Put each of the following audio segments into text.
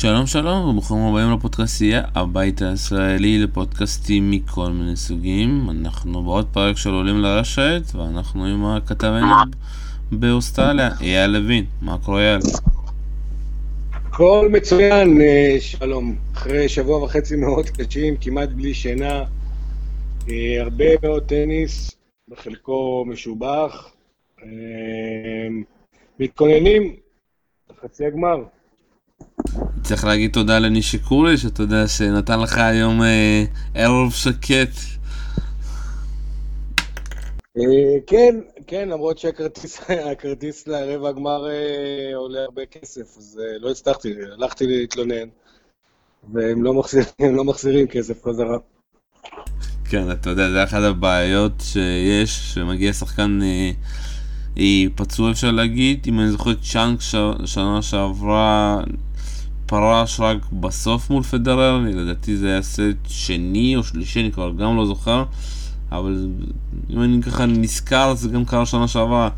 שלום שלום וברוכים הבאים לפודקאסטייה, הבית הישראלי לפודקאסטים מכל מיני סוגים. אנחנו בעוד פרק של עולים לרשת ואנחנו עם הכתבנו באוסטרליה, אייל לוין. מה קורה אייל? הכל מצוין, אה, שלום. אחרי שבוע וחצי מאוד קשים, כמעט בלי שינה, אה, הרבה מאוד טניס, בחלקו משובח. אה, מתכוננים לחצי הגמר. צריך להגיד תודה לנישיקורי, שאתה יודע שנתן לך היום אה, ערב שקט. אה, כן, כן, למרות שהכרטיס לרבע הגמר אה, עולה הרבה כסף, אז לא הצלחתי, הלכתי להתלונן, והם לא מחזירים, לא מחזירים כסף חזרה. כן, אתה יודע, זה אחת הבעיות שיש, שמגיע שחקן פצוע אפשר להגיד, אם אני זוכר צ'אנק שנה שעברה פרש רק בסוף מול פדרר, לדעתי זה היה סט שני או שלישי, אני כבר גם לא זוכר, אבל אם אני ככה נזכר, זה גם קרה שנה שעברה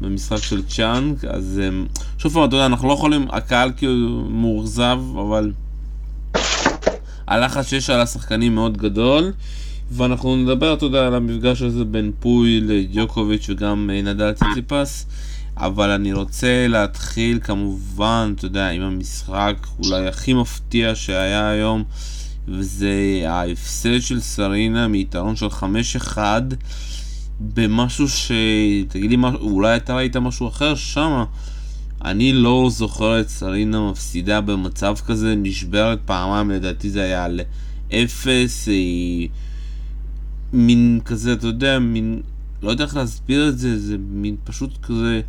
במשחק של צ'אנק, אז אמ, שוב פעם, אתה יודע, אנחנו לא יכולים, הקהל כאילו מאוכזב, אבל הלחץ שיש על השחקנים מאוד גדול. ואנחנו נדבר, אתה יודע, על המפגש הזה בין פוי לדיוקוביץ' וגם אה, נדל ציציפס. אבל אני רוצה להתחיל כמובן, אתה יודע, עם המשחק אולי הכי מפתיע שהיה היום, וזה ההפסד של סרינה מיתרון של 5-1 במשהו ש... תגיד לי, אולי אתה ראית משהו אחר שמה. אני לא זוכר את סרינה מפסידה במצב כזה, נשברת פעמיים, לדעתי זה היה על אפס, היא... מין כזה, אתה יודע, מין... לא יודע איך להסביר את זה, זה מין פשוט כזה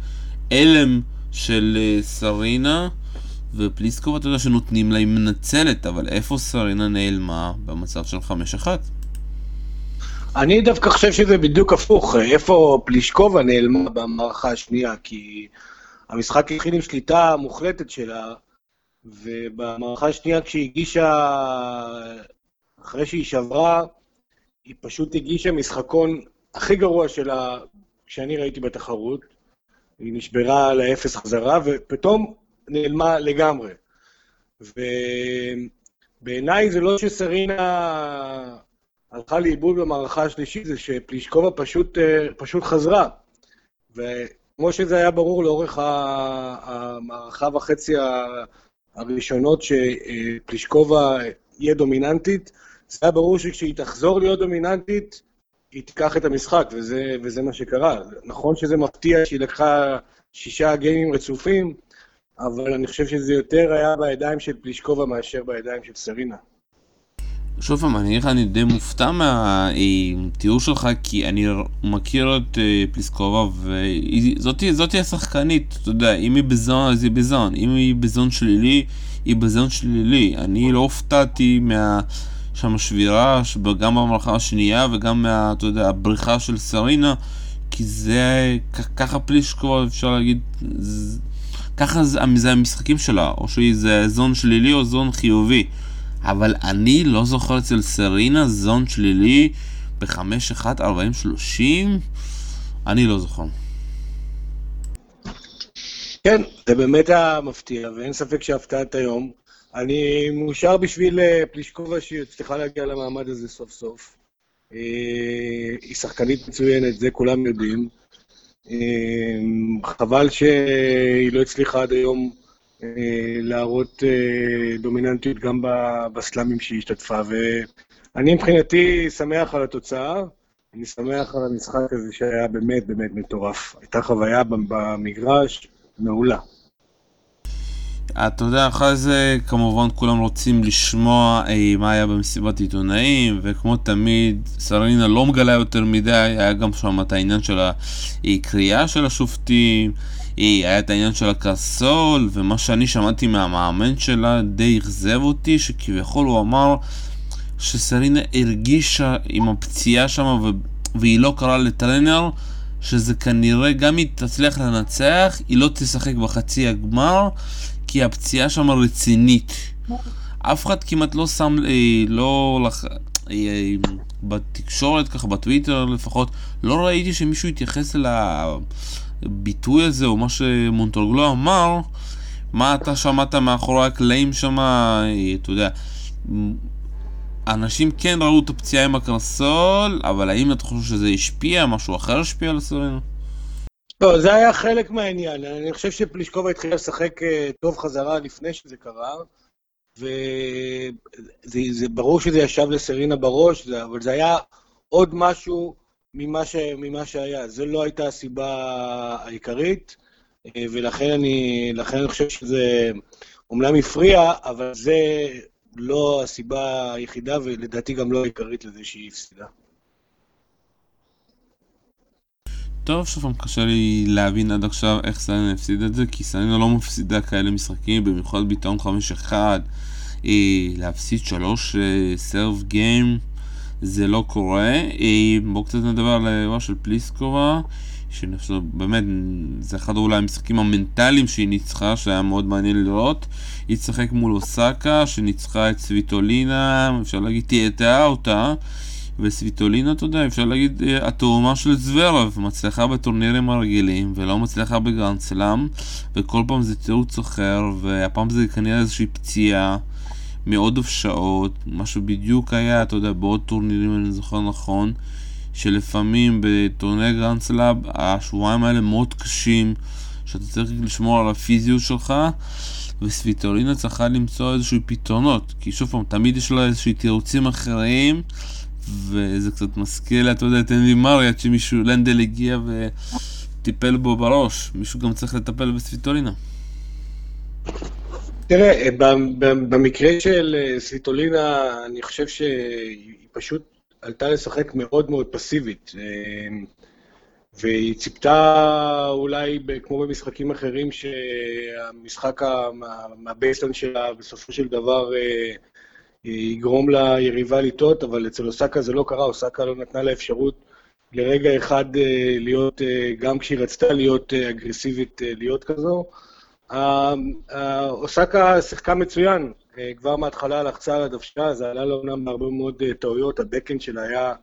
הלם של uh, סרינה ופליסקוב, אתה יודע, שנותנים לה, היא מנצלת, אבל איפה סרינה נעלמה במצב של 5-1? אני דווקא חושב שזה בדיוק הפוך, איפה פלישקובה נעלמה במערכה השנייה, כי המשחק התחיל עם שליטה מוחלטת שלה, ובמערכה השנייה כשהיא הגישה, אחרי שהיא שברה, היא פשוט הגישה משחקון הכי גרוע שלה שאני ראיתי בתחרות. היא נשברה לאפס חזרה, ופתאום נעלמה לגמרי. ובעיניי זה לא שסרינה הלכה לאיבוד במערכה השלישית, זה שפלישקובה פשוט, פשוט חזרה. וכמו שזה היה ברור לאורך המערכה וחצי הראשונות שפלישקובה יהיה דומיננטית, זה היה ברור שכשהיא תחזור להיות דומיננטית, היא תיקח את המשחק, וזה, וזה מה שקרה. נכון שזה מפתיע שהיא לקחה שישה גיימים רצופים, אבל אני חושב שזה יותר היה בידיים של פלישקובה מאשר בידיים של סרינה. שוב פעם, אני לך, אני די מופתע מהתיאור שלך, כי אני מכיר את אה, פליסקובה, וזאתי השחקנית, אתה יודע, אם היא בזון, אז היא בזון, אם היא בזון שלילי, היא בזון שלילי. אני לא הופתעתי מה... שם שבירה, גם במלאכה השנייה וגם מה, אתה יודע, הבריחה של סרינה, כי זה, ככה פלישקו אפשר להגיד, זה, ככה זה, זה המשחקים שלה, או שזה זון שלילי או זון חיובי. אבל אני לא זוכר אצל סרינה זון שלילי ב-5-1, 40-30, אני לא זוכר. כן, זה באמת היה מפתיע, ואין ספק שהפתעת היום. אני מאושר בשביל אה, פלישקובה שהיא הצליחה להגיע למעמד הזה סוף סוף. אה, היא שחקנית מצוינת, זה כולם יודעים. אה, חבל שהיא לא הצליחה עד היום להראות דומיננטיות גם בסלאמים שהיא השתתפה, ואני מבחינתי שמח על התוצאה. אני שמח על המשחק הזה שהיה באמת באמת מטורף. הייתה חוויה במגרש מעולה. אתה יודע, אחרי זה כמובן כולם רוצים לשמוע אי, מה היה במסיבת עיתונאים, וכמו תמיד, סרינה לא מגלה יותר מדי, היה גם שם את העניין של הקריאה של השופטים, אי, היה את העניין של הקרסול, ומה שאני שמעתי מהמאמן שלה די אכזב אותי, שכביכול הוא אמר שסרינה הרגישה עם הפציעה שם, והיא לא קראה לטרנר, שזה כנראה גם אם תצליח לנצח, היא לא תשחק בחצי הגמר. כי הפציעה שם רצינית. אף אחד כמעט לא שם, אה, לא, אה, אה, בתקשורת, ככה בטוויטר לפחות, לא ראיתי שמישהו התייחס לביטוי הזה, או מה שמונטרגלו אמר, מה אתה שמעת מאחורי הקלעים שם, אתה יודע, אנשים כן ראו את הפציעה עם הקרסול, אבל האם אתה חושב שזה השפיע, משהו אחר השפיע על סורינו? לא, זה היה חלק מהעניין. אני חושב שפלישקובה התחילה לשחק אה, טוב חזרה לפני שזה קרה, וזה ברור שזה ישב לסרינה בראש, אבל זה היה עוד משהו ממה, ש, ממה שהיה. זו לא הייתה הסיבה העיקרית, אה, ולכן אני, אני חושב שזה אומנם הפריע, אבל זה לא הסיבה היחידה, ולדעתי גם לא העיקרית לזה שהיא הפסידה. טוב, שוב פעם קשה לי להבין עד עכשיו איך סלינה הפסיד את זה, כי סלינה לא מפסידה כאלה משחקים, במיוחד ביטאון 5-1, אה, להפסיד 3 סרב גיים, זה לא קורה. אה, בואו קצת נדבר על האירוע של פליסקובה, שבאמת, זה אחד אולי המשחקים המנטליים שהיא ניצחה, שהיה מאוד מעניין לראות. היא תשחק מול אוסקה, שניצחה את סוויטולינה, אפשר להגיד תהייתה אותה. וסוויטולינה, אתה יודע, אפשר להגיד, אה, התאומה של זוורב, מצליחה בטורנירים הרגילים, ולא מצליחה בגרנד וכל פעם זה תירוץ אחר, והפעם זה כנראה איזושהי פציעה מעודף שעות, משהו בדיוק היה, אתה יודע, בעוד טורנירים, אני זוכר נכון, שלפעמים בטורניר גרנד סלאם השבועיים האלה מאוד קשים, שאתה צריך לשמור על הפיזיות שלך. וסוויטולינה צריכה למצוא איזשהו פתרונות, כי שוב פעם, תמיד יש לה איזשהו תירוצים אחרים וזה קצת מזכיר, אתה יודע, את אנדי מרי, עד שמישהו, לנדל הגיע וטיפל בו בראש. מישהו גם צריך לטפל בסוויטולינה. תראה, במקרה של אה, סוויטולינה, אני חושב שהיא פשוט עלתה לשחק מאוד מאוד פסיבית. אה, והיא ציפתה אולי, כמו במשחקים אחרים, שהמשחק מהבייסלנד שלה בסופו של דבר אה, יגרום ליריבה לטעות, אבל אצל אוסקה זה לא קרה, אוסקה לא נתנה לה אפשרות לרגע אחד אה, להיות, אה, גם כשהיא רצתה להיות אה, אגרסיבית, להיות כזו. אוסקה שיחקה מצוין, כבר מההתחלה לחצה על הדוושה, זה עלה לה אומנם בהרבה מאוד טעויות, הבקהנד שלה היה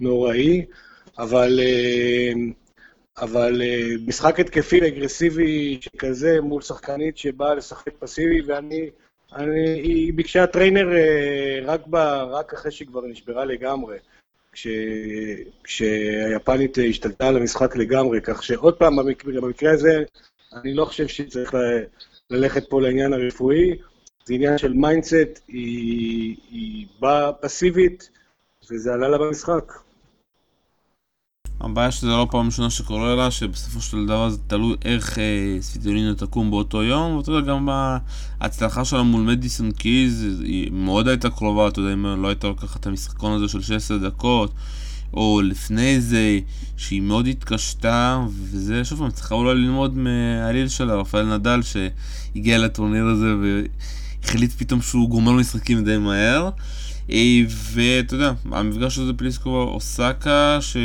נוראי, אבל, אבל משחק התקפי אגרסיבי שכזה מול שחקנית שבאה לשחק פסיבי, ואני... היא ביקשה trainer אה, רק, ב, רק אחרי שהיא כבר נשברה לגמרי, כש, כשהיפנית השתלטה על המשחק לגמרי, כך שעוד פעם, במקרה, במקרה הזה, אני לא חושב שצריך ל, ללכת פה לעניין הרפואי, זה עניין של mindset, היא, היא באה פסיבית, וזה עלה לה במשחק. הבעיה שזה לא פעם ראשונה שקורה לה, שבסופו של דבר זה תלוי איך אה, סוויטולינה תקום באותו יום, ואתה יודע, גם ההצלחה שלה מול מדיסון קיז היא מאוד הייתה קרובה, אתה יודע, אם לא הייתה לוקחת את המשחקון הזה של 16 דקות, או לפני זה, שהיא מאוד התקשתה, וזה, שוב פעם, צריכה אולי ללמוד מהעליל שלה, רפאל נדל, שהגיע לטורניר הזה והחליט פתאום שהוא גומר משחקים די מהר. אה, ואתה יודע, המפגש הזה פליסקובה אוסקה, ש...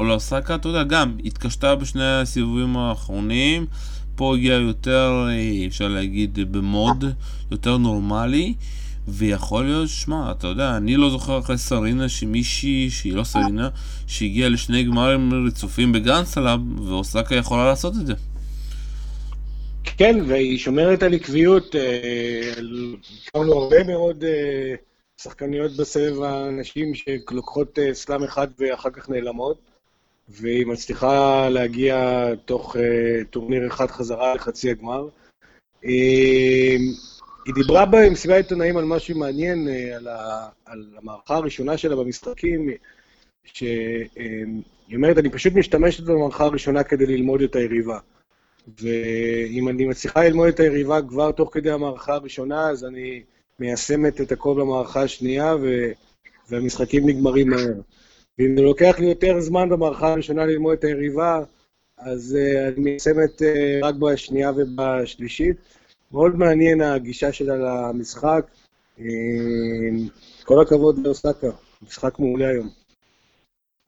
או לאוסקה, אתה יודע, גם התקשתה בשני הסיבובים האחרונים, פה הגיע יותר, אה, אפשר להגיד, במוד יותר נורמלי, ויכול להיות, שמע, אתה יודע, אני לא זוכר אחרי סרינה שמישהי, שהיא לא סרינה, שהגיעה לשני גמרים רצופים בגרנדסלאם, ואוסקה יכולה לעשות את זה. כן, והיא שומרת על עקביות, אה, הכרנו הרבה מאוד... שחקניות בסבב הנשים שלוקחות אה, סלאם אחד ואחר כך נעלמות, והיא מצליחה להגיע תוך אה, טורניר אחד חזרה לחצי הגמר. אה, היא דיברה במסיבת עיתונאים על משהו מעניין, אה, על, ה, על המערכה הראשונה שלה במשחקים, שהיא uh, אומרת, אני פשוט משתמשת במערכה הראשונה כדי ללמוד את היריבה. ואם אני מצליחה ללמוד את היריבה כבר תוך כדי המערכה הראשונה, אז אני מיישמת את הכל במערכה השנייה, ו... והמשחקים נגמרים מהר. ואם זה לוקח לי יותר זמן במערכה הראשונה ללמוד את היריבה, אז uh, אני מיישמת uh, רק בשנייה ובשלישית. מאוד מעניין הגישה שלה למשחק. Uh, כל הכבוד לאוסקה, משחק מעולה היום.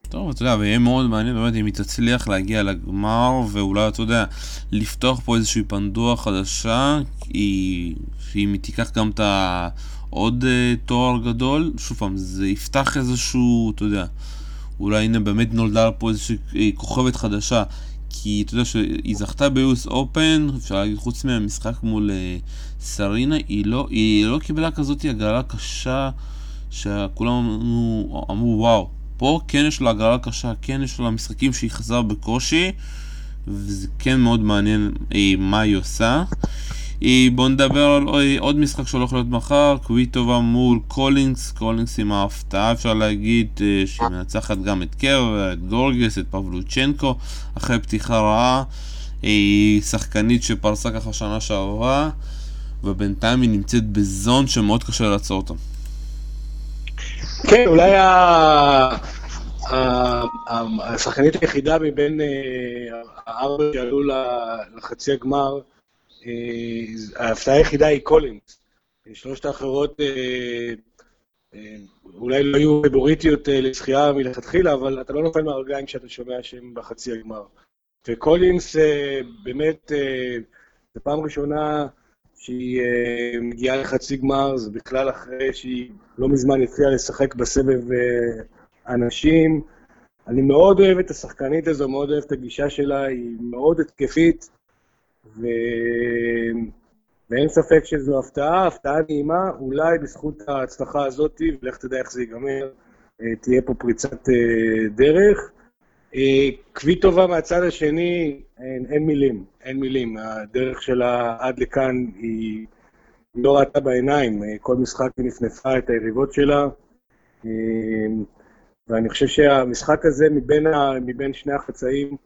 טוב, אתה יודע, ויהיה מאוד מעניין באמת אם היא תצליח להגיע לגמר, ואולי, אתה יודע, לפתוח פה איזושהי פנדורה חדשה, כי אם היא תיקח גם את העוד תואר גדול, שוב פעם, זה יפתח איזשהו, אתה יודע, אולי הנה באמת נולדה פה איזושהי כוכבת חדשה, כי אתה יודע שהיא זכתה ביוס אופן, אפשר להגיד, חוץ מהמשחק מול אה, סרינה, היא לא, היא לא קיבלה כזאת הגרלה קשה, שכולם אמרו, אמרו וואו, פה כן יש לה הגרלה קשה, כן יש לה משחקים שהיא חזרה בקושי, וזה כן מאוד מעניין אה, מה היא עושה. בואו נדבר על עוד משחק שהולך להיות מחר, קוויטובה מול קולינס, קולינס עם ההפתעה אפשר להגיד, אה, שהיא מנצחת גם את קרבר, את גורגס, את פבליוצ'נקובה, אחרי פתיחה רעה. היא שחקנית שפרסה ככה שנה שעברה, ובינתיים היא נמצאת בזון שמאוד קשה לעצור אותה. כן, אולי השחקנית היחידה מבין אה, הארבע שעלו לחצי הגמר, אה, ההפתעה היחידה היא קולינס. שלושת האחרות אה, אה, אולי לא היו פבוריטיות לזכייה מלכתחילה, אבל אתה לא נופל מהרגליים כשאתה שומע שהם בחצי הגמר. וקולינס באמת, זו פעם ראשונה שהיא מגיעה לחצי גמר, זה בכלל אחרי שהיא לא מזמן התחילה לשחק בסבב אנשים. אני מאוד אוהב את השחקנית הזו, מאוד אוהב את הגישה שלה, היא מאוד התקפית. ו... ואין ספק שזו הפתעה, הפתעה נעימה, אולי בזכות ההצלחה הזאת, ולך תדע איך זה ייגמר, אה, תהיה פה פריצת אה, דרך. אה, קוויטובה מהצד השני, אין, אין מילים, אין מילים. הדרך שלה עד לכאן היא לא ראתה בעיניים, כל משחק היא נפנפה את היריבות שלה. ואני חושב שהמשחק הזה, מבין, ה, מבין שני החצאים,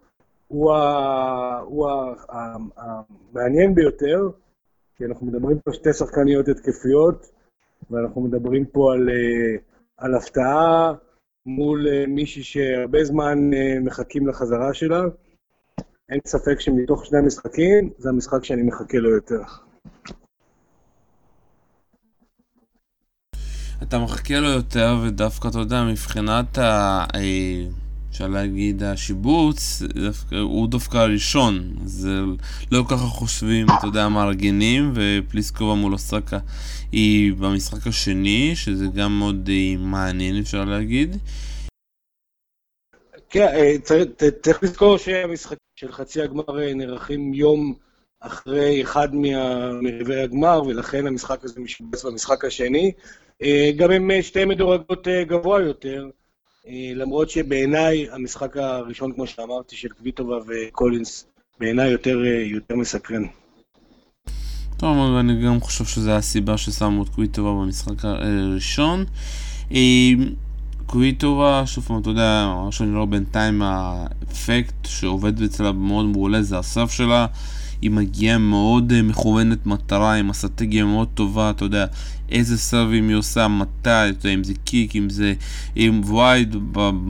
הוא, ה, הוא ה, ה, המעניין ביותר, כי אנחנו מדברים פה שתי שחקניות התקפיות, ואנחנו מדברים פה על, אה, על הפתעה מול אה, מישהי שהרבה זמן אה, מחכים לחזרה שלה. אין ספק שמתוך שני המשחקים, זה המשחק שאני מחכה לו יותר. אתה מחכה לו יותר, ודווקא, אתה יודע, מבחינת ה... אפשר להגיד, השיבוץ הוא דווקא הראשון, זה לא ככה חושבים, אתה יודע, המארגנים, ופליסקובה מול אוסטרקה היא במשחק השני, שזה גם מאוד אה, מעניין, אפשר להגיד. כן, אה, צריך לזכור שהמשחקים של חצי הגמר אה, נערכים יום אחרי אחד מרבעי הגמר, ולכן המשחק הזה משבץ במשחק השני. גם הם שתי מדורגות גבוה יותר. אה, למרות שבעיניי המשחק הראשון, כמו שאמרתי, של קוויטובה וקולינס, בעיניי יותר, אה, יותר מסקרן. טוב, אבל אני גם חושב שזו הסיבה ששמו את קוויטובה במשחק הראשון. אה, קוויטובה, שוב פעם, אתה יודע, מה שאני רואה בינתיים, האפקט שעובד אצלה מאוד מעולה זה הסף שלה. היא מגיעה מאוד מכוונת מטרה, עם אסטרטגיה מאוד טובה, אתה יודע, איזה סרבים היא עושה, מתי, אם זה קיק, אם זה עם וייד,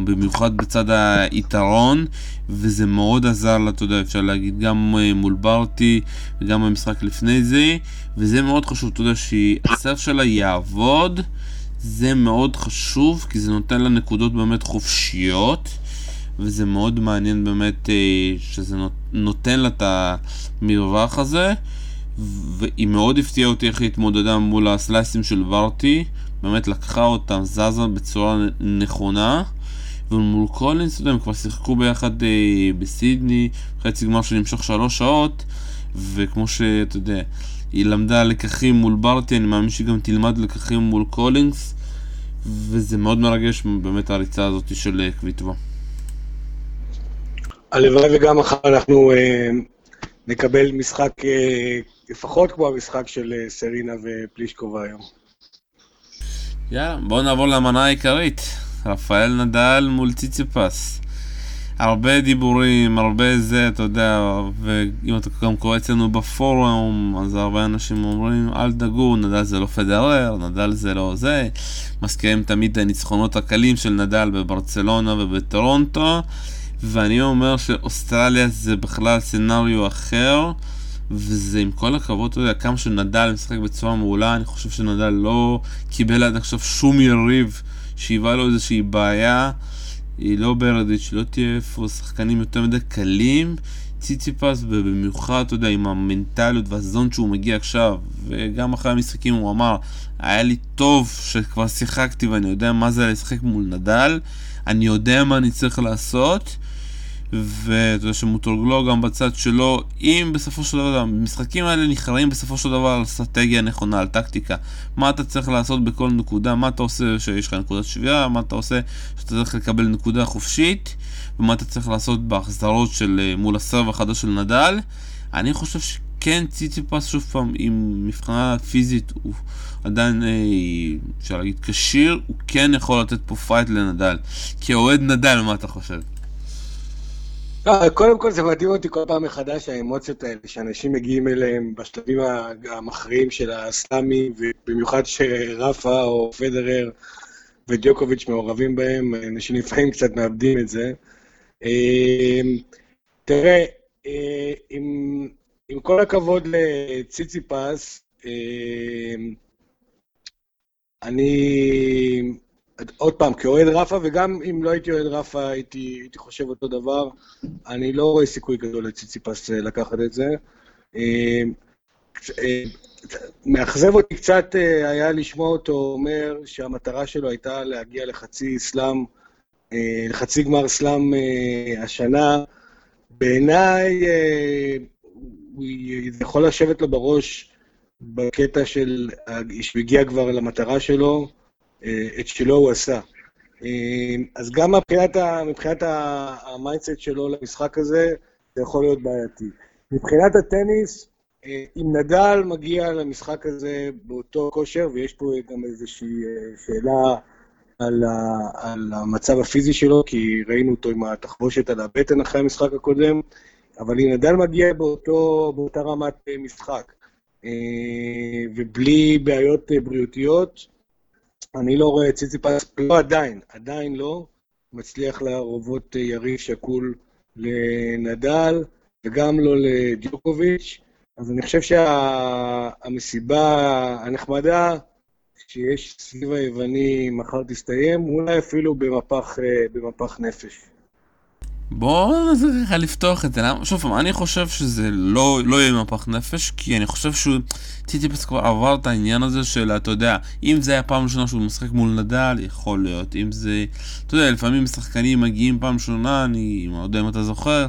במיוחד בצד היתרון, וזה מאוד עזר לה, אתה יודע, אפשר להגיד, גם uh, מול ברטי, וגם במשחק לפני זה, וזה מאוד חשוב, אתה יודע, שהסרב שלה יעבוד. זה מאוד חשוב, כי זה נותן לה נקודות באמת חופשיות. וזה מאוד מעניין באמת אה, שזה נותן לה את המרווח הזה והיא מאוד הפתיעה אותי איך היא התמודדה מול הסלייסים של ורטי באמת לקחה אותם, זזה בצורה נכונה ומול קולינס, הם כבר שיחקו ביחד אה, בסידני חצי גמר שנמשך שלוש שעות וכמו שאתה יודע, היא למדה לקחים מול ברטי, אני מאמין שהיא גם תלמד לקחים מול קולינס וזה מאוד מרגש באמת הריצה הזאת של אה, קוויטבו. הלוואי וגם מחר אנחנו אה, נקבל משחק אה, לפחות כמו המשחק של אה, סרינה ופלישקובה היום. יאללה, בואו נעבור למנה העיקרית. רפאל נדל מול ציציפס. הרבה דיבורים, הרבה זה, אתה יודע, ואם אתה גם קורא אצלנו בפורום, אז הרבה אנשים אומרים, אל תדאגו, נדל זה לא פדרר, נדל זה לא זה. מזכירים תמיד את הניצחונות הקלים של נדל בברצלונה ובטורונטו. ואני אומר שאוסטרליה זה בכלל סצנריו אחר, וזה עם כל הכבוד, אתה יודע, כמה שנדל משחק בצורה מעולה, אני חושב שנדל לא קיבל עד עכשיו שום יריב שהיווה לו איזושהי בעיה. היא לא ברדיץ', לא תהיה איפה שחקנים יותר מדי קלים. ציציפס, ובמיוחד, אתה יודע, עם המנטליות והזון שהוא מגיע עכשיו, וגם אחרי המשחקים הוא אמר, היה לי טוב שכבר שיחקתי ואני יודע מה זה לשחק מול נדל, אני יודע מה אני צריך לעשות, ואתה יודע שמוטורגלו גם בצד שלו, אם בסופו של דבר, המשחקים האלה נכרעים בסופו של דבר על אסטרטגיה נכונה, על טקטיקה. מה אתה צריך לעשות בכל נקודה, מה אתה עושה שיש לך נקודת שבירה, מה אתה עושה שאתה צריך לקבל נקודה חופשית, ומה אתה צריך לעשות בהחזרות של אה, מול ה serve החדש של נדל. אני חושב שכן ציציפס שוב פעם, עם מבחינה פיזית הוא עדיין, אה, אפשר להגיד, כשיר, הוא כן יכול לתת פה fight לנדל. כאוהד נדל, מה אתה חושב? לא, קודם כל זה מדהים אותי כל פעם מחדש, האמוציות האלה שאנשים מגיעים אליהם בשלבים המכריעים של הסלאמי, ובמיוחד שרפה או פדרר ודיוקוביץ' מעורבים בהם, אנשים לפעמים קצת מאבדים את זה. אמ, תראה, אה, עם, עם כל הכבוד לציציפס, אמ, אני עוד פעם, כאוהד רפה, וגם אם לא הייתי אוהד רפה, הייתי, הייתי חושב אותו דבר. אני לא רואה סיכוי גדול לציציפס אה, לקחת את זה. אה, אה, מאכזב אותי קצת היה לשמוע אותו אומר שהמטרה שלו הייתה להגיע לחצי סלאם, לחצי גמר סלאם השנה. בעיניי, הוא יכול לשבת לו בראש בקטע של, שהוא הגיע כבר למטרה שלו, את שלו הוא עשה. אה, אז גם מבחינת, מבחינת ה mindset שלו למשחק הזה, זה יכול להיות בעייתי. מבחינת הטניס, אה, אם נדל מגיע למשחק הזה באותו כושר, ויש פה גם איזושהי שאלה על, ה, על המצב הפיזי שלו, כי ראינו אותו עם התחבושת על הבטן אחרי המשחק הקודם, אבל אם נדל מגיע באותו, באותה רמת משחק, ובלי בעיות בריאותיות, אני לא רואה את ציציפס, לא עדיין, עדיין לא, מצליח להרוות יריב שקול לנדל, וגם לא לדיוקוביץ', אז אני חושב שהמסיבה שה... הנחמדה שיש סביב היווני מחר תסתיים, אולי אפילו במפח, במפח נפש. בואו ננסה ככה לפתוח את זה? שוב פעם, אני חושב שזה לא, לא יהיה מפח נפש, כי אני חושב שהוא, טיטיפס כבר עבר את העניין הזה של, אתה יודע, אם זה היה פעם ראשונה שהוא משחק מול נדל, יכול להיות, אם זה, אתה יודע, לפעמים שחקנים מגיעים פעם ראשונה, אני לא יודע אם אתה זוכר,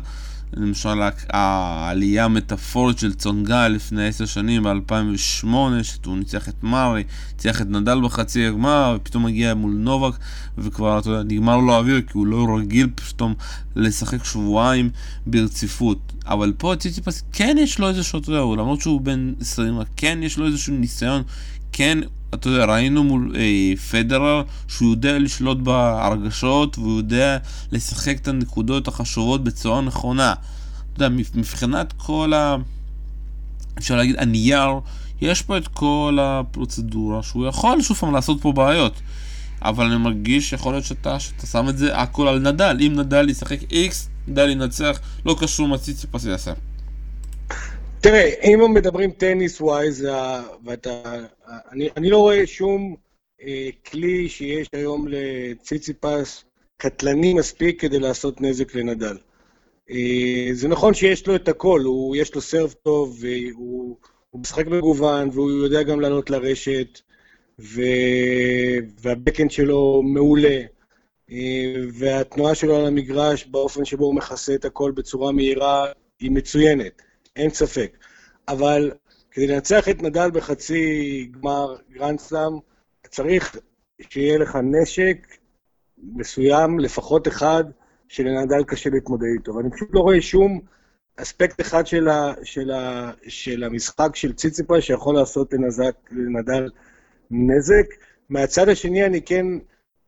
למשל העלייה המטאפורית של צונגה לפני עשר שנים ב-2008, שהוא ניצח את מארי, ניצח את נדל בחצי הגמר, ופתאום מגיע מול נובק, וכבר, אתה יודע, נגמר לו האוויר, כי הוא לא רגיל פתאום לשחק שבועיים ברציפות. אבל פה ציציפס כן יש לו איזשהו, אתה יודע, למרות שהוא בן 20, כן יש לו איזשהו ניסיון, כן אתה יודע, ראינו מול אה, פדרר שהוא יודע לשלוט בהרגשות והוא יודע לשחק את הנקודות החשובות בצורה נכונה. אתה יודע, מבחינת כל ה... אפשר להגיד, הנייר, יש פה את כל הפרוצדורה שהוא יכול שוב פעם לעשות פה בעיות. אבל אני מרגיש שיכול להיות שאתה, שאתה שם את זה הכל על נדל. אם נדל ישחק איקס, נדל ינצח, לא קשור מה ציציפס יעשה. תראה, אם מדברים טניס ווייז, ואתה... אני, אני לא רואה שום אה, כלי שיש היום לציציפס קטלני מספיק כדי לעשות נזק לנדל. אה, זה נכון שיש לו את הכל, הוא, יש לו סרב טוב, והוא הוא משחק מגוון, והוא יודע גם לענות לרשת, ו, והבקאנד שלו מעולה. אה, והתנועה שלו על המגרש, באופן שבו הוא מכסה את הכל בצורה מהירה, היא מצוינת. אין ספק. אבל כדי לנצח את נדל בחצי גמר גרנד סלאם, צריך שיהיה לך נשק מסוים, לפחות אחד, שלנדל קשה להתמודד איתו. ואני פשוט לא רואה שום אספקט אחד של, ה, של, ה, של המשחק של ציציפס שיכול לעשות לנזק, לנדל נזק. מהצד השני אני כן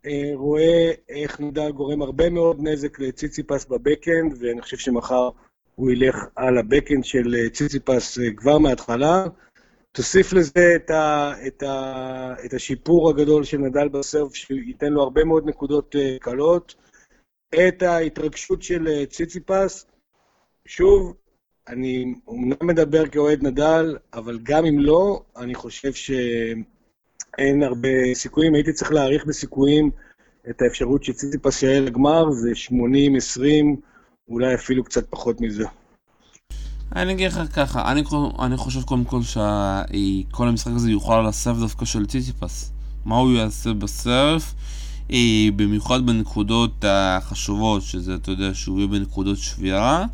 אה, רואה איך נדל גורם הרבה מאוד נזק לציציפס ב backhand, ואני חושב שמחר הוא ילך על הבקאנד של אה, ציציפס אה, כבר מההתחלה. תוסיף לזה את, ה, את, ה, את השיפור הגדול של נדל בסרף, שייתן לו הרבה מאוד נקודות אה, קלות. את ההתרגשות של ציציפס. שוב, אני אומנם מדבר כאוהד נדל, אבל גם אם לא, אני חושב שאין הרבה סיכויים. הייתי צריך להעריך בסיכויים את האפשרות שציציפס יעלה לגמר, זה 80-20. אולי אפילו קצת פחות מזה. אני אגיד לך ככה, אני, אני חושב קודם כל שכל המשחק הזה יוכל על הסרף דווקא של ציטיפס. מה הוא יעשה בסרף? במיוחד בנקודות החשובות, שזה, אתה יודע, שהוא יהיה בנקודות שבירה.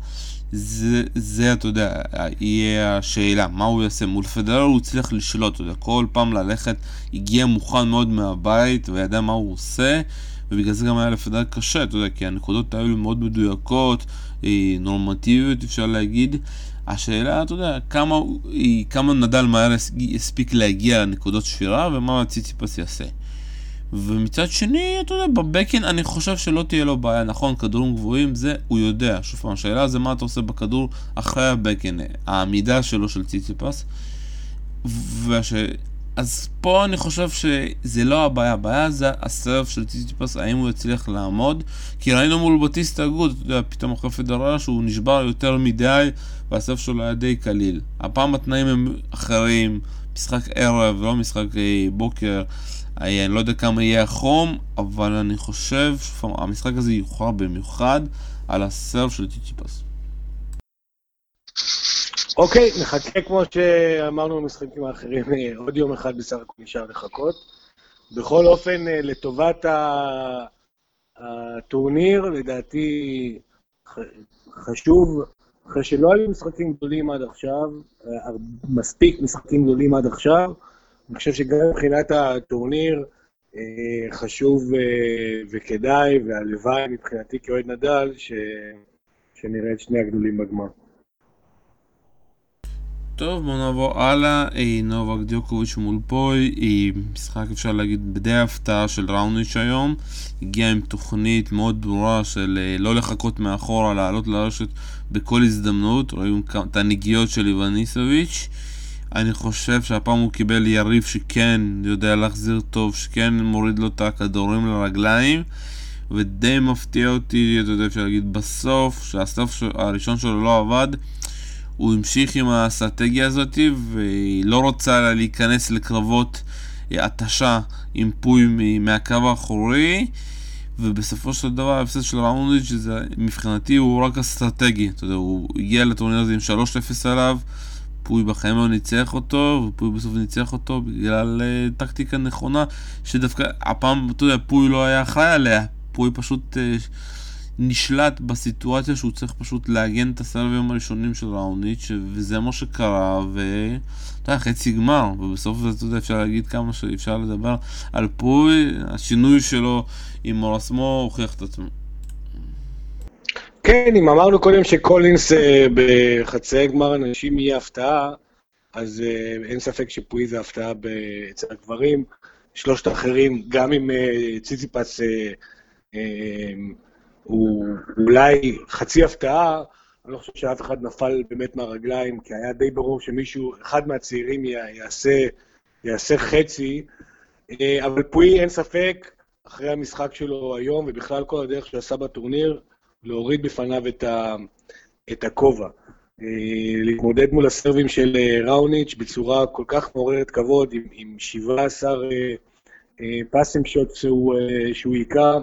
זה, זה, אתה יודע, יהיה השאלה, מה הוא יעשה? מול פדרר הוא הצליח לשלוט, אתה יודע, כל פעם ללכת, הגיע מוכן מאוד מהבית וידע מה הוא עושה, ובגלל זה גם היה לפדרר קשה, אתה יודע, כי הנקודות האלו מאוד מדויקות, נורמטיביות אפשר להגיד. השאלה, אתה יודע, כמה, כמה נדל מהר הספיק להגיע לנקודות שבירה ומה ציציפס יעשה. ומצד שני, אתה יודע, בבקן אני חושב שלא תהיה לו בעיה, נכון, כדורים גבוהים, זה הוא יודע. שוב פעם, השאלה זה מה אתה עושה בכדור אחרי הבקן, העמידה שלו של ציציפס. והש... אז פה אני חושב שזה לא הבעיה, הבעיה זה הסרף של ציציפס, האם הוא יצליח לעמוד, כי ראינו מול בטיסטה גוד, אתה יודע, פתאום אחרי פדררה שהוא נשבר יותר מדי, והסרף שלו היה די קליל. הפעם התנאים הם אחרים, משחק ערב, לא משחק אה, בוקר. אני לא יודע כמה יהיה החום, אבל אני חושב שהמשחק הזה יוכרע במיוחד על הסרף של טיטיפס. אוקיי, נחכה כמו שאמרנו במשחקים האחרים, עוד יום אחד בסך הכל נשאר לחכות. בכל אופן, לטובת הטורניר, לדעתי חשוב, אחרי שלא היו משחקים גדולים עד עכשיו, מספיק משחקים גדולים עד עכשיו, אני חושב שגם מבחינת הטורניר אה, חשוב אה, וכדאי, והלוואי מבחינתי כאוהד נדל, ש... שנראה את שני הגדולים בגמר. טוב, בוא נעבור הלאה. אה, נובק דיוקוביץ' מול פוי, משחק אפשר להגיד בדי הפתעה של ראוניץ' היום. הגיע עם תוכנית מאוד ברורה של לא לחכות מאחורה, לעלות לרשת בכל הזדמנות. רואים את הנגיעות של איווניסוביץ'. אני חושב שהפעם הוא קיבל יריב שכן יודע להחזיר טוב, שכן מוריד לו את הכדורים לרגליים ודי מפתיע אותי, אתה יודע, אפשר להגיד, בסוף, שהסוף הראשון שלו לא עבד הוא המשיך עם האסטרטגיה הזאת ולא רוצה להיכנס לקרבות התשה עם פוי מהקו האחורי ובסופו של דבר ההפסד של ראונדיץ' מבחינתי הוא רק אסטרטגי, אתה יודע, הוא הגיע לטורניר הזה עם 3-0 עליו פוי בחיים לא ניצח אותו, ופוי בסוף ניצח אותו בגלל uh, טקטיקה נכונה, שדווקא הפעם, אתה יודע, פוי לא היה אחראי עליה, פוי פשוט uh, נשלט בסיטואציה שהוא צריך פשוט לעגן את הסרבים הראשונים של ראוניץ', וזה מה שקרה, ואתה יודע, חצי גמר, ובסוף אתה יודע, אפשר להגיד כמה שאפשר לדבר על פוי, השינוי שלו עם מורסמו הוכיח את עצמו. כן, אם אמרנו קודם שקולינס אה, בחצאי גמר הנשים יהיה הפתעה, אז אה, אין ספק שפוי זה הפתעה אצל הגברים. שלושת האחרים, גם אם אה, ציציפס הוא אולי חצי הפתעה, אני לא חושב שאף אחד נפל באמת מהרגליים, כי היה די ברור שמישהו, אחד מהצעירים יעשה, יעשה חצי, אבל פוי, אין ספק, אחרי המשחק שלו היום, ובכלל כל הדרך שהוא עשה בטורניר, להוריד בפניו את, ה, את הכובע. אה, להתמודד מול הסרבים של אה, ראוניץ' בצורה כל כך מעוררת כבוד, עם, עם 17 אה, פאסים שוט שהוא היכה.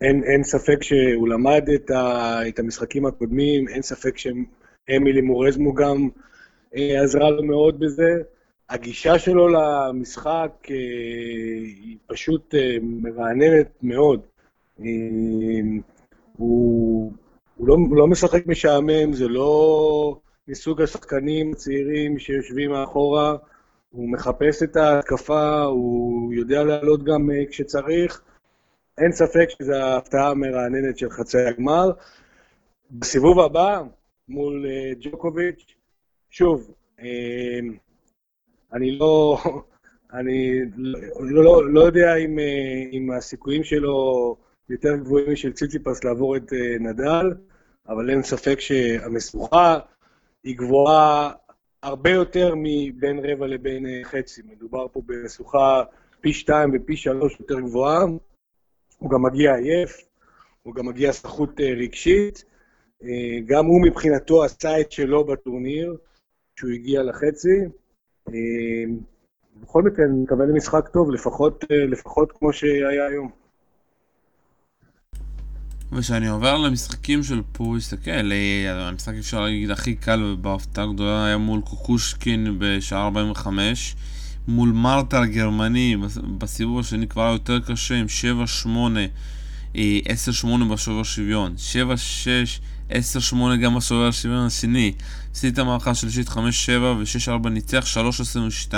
אין, אין ספק שהוא למד את, ה, את המשחקים הקודמים, אין ספק שאמילי מורזמו גם עזרה לו מאוד בזה. הגישה שלו למשחק היא פשוט מרעננת מאוד. הוא, הוא, לא, הוא לא משחק משעמם, זה לא מסוג השחקנים הצעירים שיושבים מאחורה, הוא מחפש את ההתקפה, הוא יודע לעלות גם אה, כשצריך. אין ספק שזו ההפתעה המרעננת של חצי הגמר. בסיבוב הבא, מול אה, ג'וקוביץ', שוב, אה, אני לא, אני לא, לא, לא יודע אם, אם הסיכויים שלו יותר גבוהים משל ציציפס לעבור את אה, נדל, אבל אין ספק שהמשוכה היא גבוהה הרבה יותר מבין רבע לבין אה, חצי. מדובר פה במשוכה פי שתיים ופי שלוש יותר גבוהה. הוא גם מגיע עייף, הוא גם מגיע סחוט אה, רגשית. גם הוא מבחינתו עשה את שלו בטורניר, כשהוא הגיע לחצי. בכל מקרה, אני מקווה למשחק טוב, לפחות, לפחות כמו שהיה היום. וכשאני עובר למשחקים של פו, הסתכל, אה, המשחק אפשר להגיד הכי קל ובהפתעה גדולה היה מול קוקושקין בשעה 45 מול מרתה הגרמני, בסיבוב השני כבר היה יותר קשה עם 7-8, 10-8 בשובר שוויון, 7-6, 10-8 גם בשובר השוויון השני. עשית מערכה שלישית 5-7 ו-6-4 ניצח 3-22.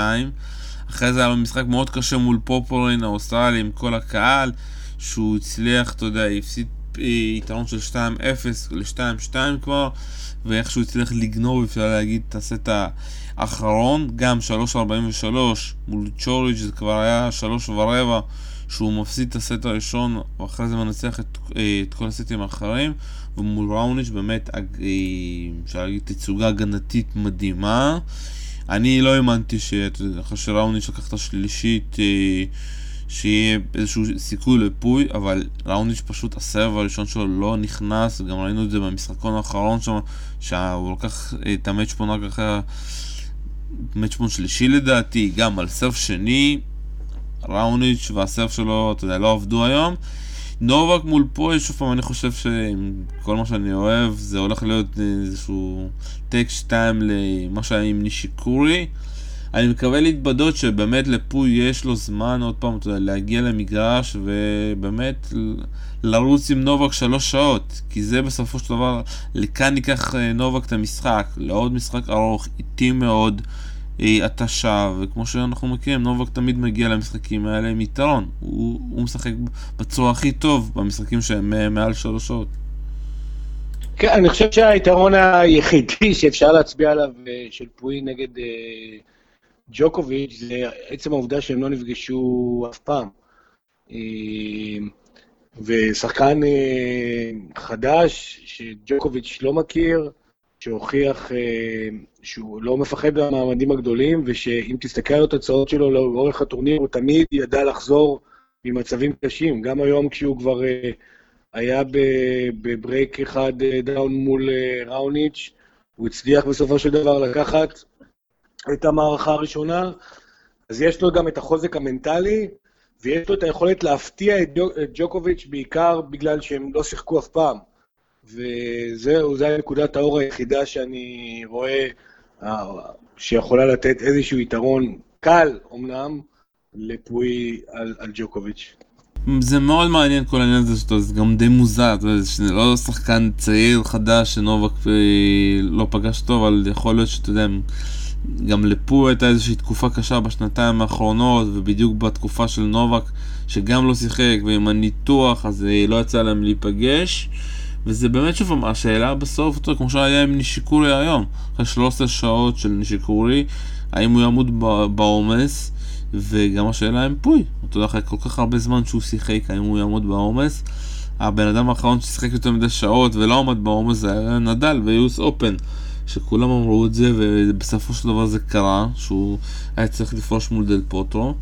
אחרי זה היה לו משחק מאוד קשה מול פופולין האוסטרלי עם כל הקהל, שהוא הצליח, אתה יודע, הפסיד יתרון של 2-0 ל-2-2 כבר, ואיכשהו הצליח לגנוב, אפשר להגיד, את הסט האחרון, גם 3.43 מול צ'וריץ' זה כבר היה 3 ורבע שהוא מפסיד את הסט הראשון ואחרי זה מנצח את, אה, את כל הסטים האחרים. ומול ראוניץ' באמת אה, אפשר להגיד תצוגה הגנתית מדהימה. אני לא האמנתי שאחרי שראוניץ' לקח את השלישית שיהיה איזשהו סיכוי לפוי, אבל ראוניץ' פשוט הסבב הראשון שלו לא נכנס, גם ראינו את זה במשחקון האחרון שם, שהוא לקח את המצ'פון רק אחרי המצ'פון שלישי לדעתי, גם על סרף שני, ראוניץ' והסרף שלו, אתה יודע, לא עבדו היום. נובק מול פוי, שוב פעם, אני חושב שכל מה שאני אוהב, זה הולך להיות איזשהו טק 2 למה שהיה עם נישיקורי. אני מקווה להתבדות שבאמת לפוי יש לו זמן עוד פעם, אתה יודע, להגיע למגרש ובאמת לרוץ עם נובק שלוש שעות, כי זה בסופו של דבר, לכאן ייקח אה, נובק את המשחק, לעוד משחק ארוך, איטי מאוד, אה, התשה, וכמו שאנחנו מכירים, נובק תמיד מגיע למשחקים האלה עם יתרון, הוא, הוא משחק בצורה הכי טוב במשחקים שהם אה, מעל שלוש שעות. כן, אני חושב שהיתרון היחידי שאפשר להצביע עליו של פוי נגד ג'וקוביץ' זה עצם העובדה שהם לא נפגשו אף פעם. אה, ושחקן אה, חדש שג'וקוביץ' לא מכיר, שהוכיח אה, שהוא לא מפחד מהמעמדים הגדולים, ושאם תסתכל על התוצאות שלו לאורך הטורניר, הוא תמיד ידע לחזור ממצבים קשים. גם היום כשהוא כבר היה ב break אחד down מול ראוניץ', הוא הצליח בסופו של דבר לקחת את המערכה הראשונה, אז יש לו גם את החוזק המנטלי, ויש לו את היכולת להפתיע את, ג'וקוביץ' בעיקר בגלל שהם לא שיחקו אף פעם. וזהו, זו נקודת האור היחידה שאני רואה אה, שיכולה לתת איזשהו יתרון קל, אמנם, לפוי על, על ג'וקוביץ'. זה מאוד מעניין כל העניין הזה שאתה, זה גם די מוזר, זה לא שחקן צעיר חדש שנובק אה, לא פגש טוב, אבל יכול להיות שאתה יודע, גם לפו הייתה איזושהי תקופה קשה בשנתיים האחרונות, ובדיוק בתקופה של נובק, שגם לא שיחק, ועם הניתוח, אז אה, לא יצא להם להיפגש. וזה באמת שוב השאלה בסוף, אותו, כמו שהיה עם נישיקורי היום, אחרי 13 שעות של נישיקורי, האם הוא יעמוד בעומס, וגם השאלה עם פוי, אתה יודע, אחרי כל כך הרבה זמן שהוא שיחק, האם הוא יעמוד בעומס. הבן אדם האחרון ששיחק יותר מדי שעות ולא עמד בעומס זה היה נדל ויוס אופן. שכולם אמרו את זה, ובסופו של דבר זה קרה, שהוא היה צריך לפרוש מול דל פוטרו.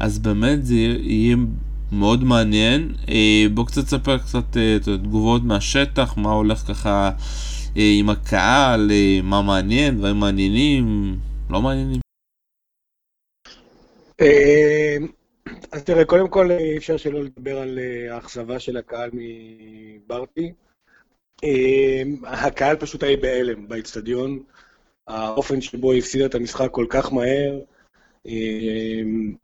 אז באמת זה יהיה מאוד מעניין. אה, בוא קצת תספר קצת אה, תגובות מהשטח, מה הולך ככה אה, עם הקהל, מה מעניין, דברים מעניינים, לא מעניינים. אז תראה, קודם כל אי אפשר שלא לדבר על האכזבה של הקהל מברטי. אמ, הקהל פשוט היה בהלם באיצטדיון, האופן שבו היא הפסידה את המשחק כל כך מהר. אמ,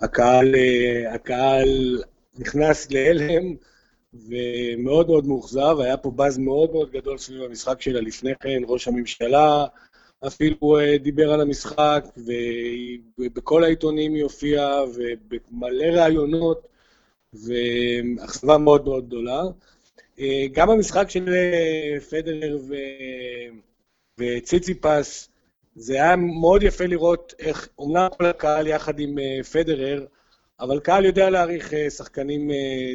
הקהל, אה, הקהל נכנס להלם ומאוד מאוד מאוכזב, היה פה באז מאוד מאוד גדול סביב המשחק שלה לפני כן, ראש הממשלה אפילו אה, דיבר על המשחק, ובכל העיתונים היא הופיעה, ובמלא ראיונות, ואכזבה מאוד מאוד גדולה. אה, גם המשחק של אה, פדרר ו... וציציפס, זה היה מאוד יפה לראות איך, אומנם כל הקהל יחד עם אה, פדרר, אבל קהל יודע להעריך שחקנים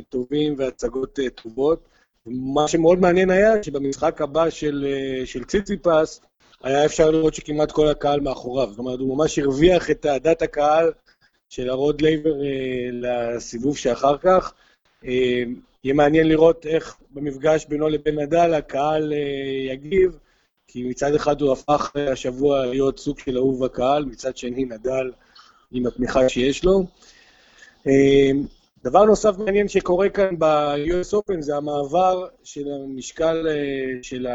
טובים והצגות טובות. מה שמאוד מעניין היה שבמשחק הבא של, של ציציפס, היה אפשר לראות שכמעט כל הקהל מאחוריו. זאת אומרת, הוא ממש הרוויח את אהדת הקהל של הרוד לייבר לסיבוב שאחר כך. יהיה מעניין לראות איך במפגש בינו לבין נדל הקהל אה, יגיב, כי מצד אחד הוא הפך השבוע להיות סוג של אהוב הקהל, מצד שני נדל עם התמיכה שיש לו. אה, דבר נוסף מעניין שקורה כאן ב-US Open זה המעבר של המשקל אה, של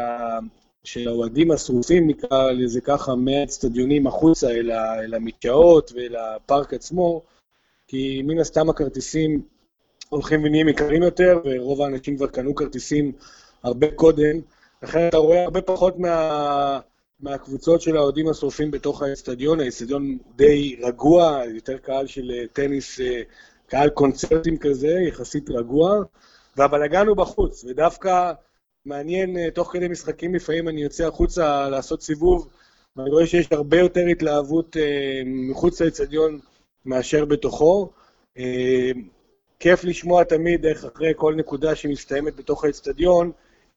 של האוהדים השרופים, נקרא לזה ככה, מהאצטדיונים החוצה אל, ה, אל המדשאות ואל הפארק עצמו, כי מן הסתם הכרטיסים הולכים ונהיים יקרים יותר, ורוב האנשים כבר קנו כרטיסים הרבה קודם, לכן אתה רואה הרבה פחות מה, מהקבוצות של האוהדים השרופים בתוך האצטדיון, האצטדיון די רגוע, יותר קהל של טניס, קהל קונצרטים כזה, יחסית רגוע, והבלגן הוא בחוץ, ודווקא מעניין, אה, תוך כדי משחקים לפעמים אני יוצא החוצה לעשות סיבוב, ואני רואה שיש הרבה יותר התלהבות אה, מחוץ לאצטדיון מאשר בתוכו. אה, כיף לשמוע תמיד איך אחרי כל נקודה שמסתיימת בתוך האצטדיון,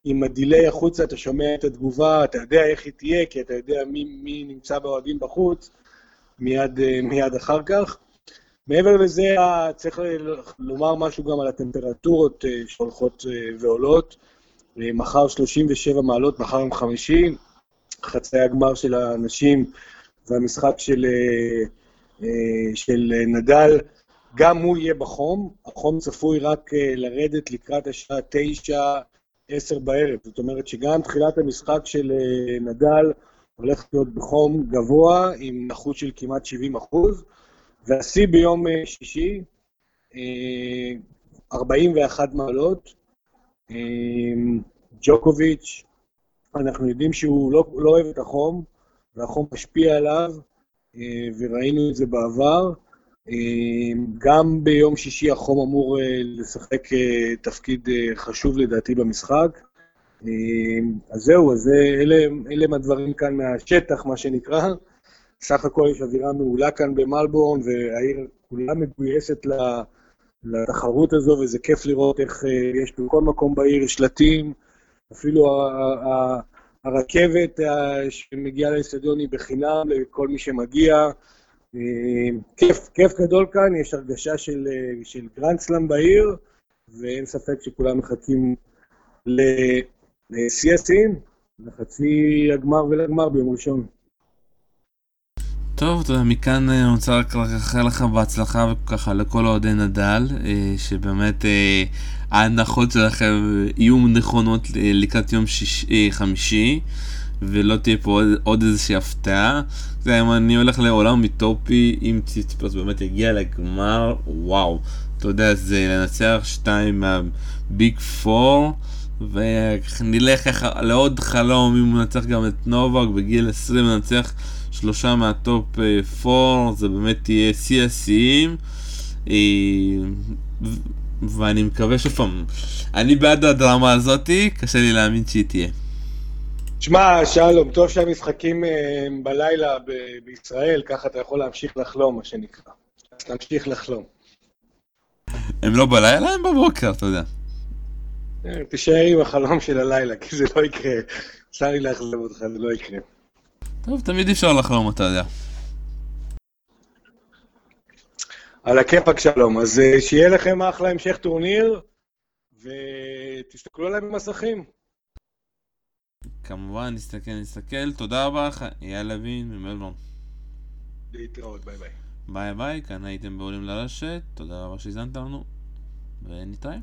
עם הדיליי החוצה אתה שומע את התגובה, אתה יודע איך היא תהיה, כי אתה יודע מי, מי נמצא באוהדים בחוץ מיד, מיד אחר כך. מעבר לזה, צריך לומר משהו גם על הטמפרטורות שהולכות ועולות. מחר 37 מעלות, מחר יום חמישי, חצי הגמר של הנשים והמשחק של, אה, אה, של נדל, גם הוא יהיה בחום, החום צפוי רק אה, לרדת לקראת השעה 9, 10 בערב, זאת אומרת שגם תחילת המשחק של נדל הולך להיות בחום גבוה עם נחות של כמעט 70 אחוז, והשיא ביום שישי, 41 מעלות, ג'וקוביץ', אנחנו יודעים שהוא לא, לא אוהב את החום, והחום משפיע עליו, אה, וראינו את זה בעבר. אמ, גם ביום שישי החום אמור אה, לשחק אה, תפקיד חשוב לדעתי במשחק. אמ, אז זהו, אז אלה, אלה הדברים כאן מהשטח, מה שנקרא. סך הכל יש אווירה מעולה כאן במלבורן, והעיר כולה מגויסת לתחרות הזו, וזה כיף לראות איך אה, יש בכל מקום בעיר שלטים, אפילו הרכבת אה, שמגיעה לאצטדיון היא בחינם לכל מי שמגיע. אה, כיף, כיף גדול כאן, יש הרגשה של, של גרנדסלאם בעיר, ואין ספק שכולם מחכים לשיא השיאים, לחצי הגמר ולגמר ביום ראשון. טוב, יודע, מכאן אני רוצה רק לאחל לך בהצלחה וככה לכל אוהדי נדל, אה, שבאמת אה, ההנחות שלכם יהיו נכונות לקראת יום שיש, אה, חמישי, ולא תהיה פה עוד, עוד איזושהי הפתעה. זה אם אני הולך לעולם מיטופי, אם ציציפוס באמת יגיע לגמר, וואו, אתה יודע, זה לנצח שתיים מהביג פור. ונלך ככה לעוד חלום אם הוא מנצח גם את נובק בגיל 20 מנצח שלושה מהטופ 4, אה, זה באמת תהיה שיא השיאים. אה, ואני מקווה שוב פעם, אני בעד הדרמה הזאתי, קשה לי להאמין שהיא תהיה. שמע, שלום, טוב שהמשחקים אה, בלילה בישראל, ככה אתה יכול להמשיך לחלום, מה שנקרא. אז תמשיך לחלום. הם לא בלילה, הם בבוקר, אתה יודע. תישאר עם החלום של הלילה, כי זה לא יקרה. צר לי לאכזב אותך, זה לא יקרה. טוב, תמיד אפשר לחלום, אתה יודע. על הכיפאק שלום. אז אה, שיהיה לכם אחלה המשך טורניר, ותסתכלו עליי במסכים. כמובן, נסתכל, נסתכל. תודה רבה לך, אייל לוין ממלבורן. להתראות, ביי ביי. ביי ביי, כאן הייתם בעולים לרשת, תודה רבה שהאזנתם לנו, ונתראה.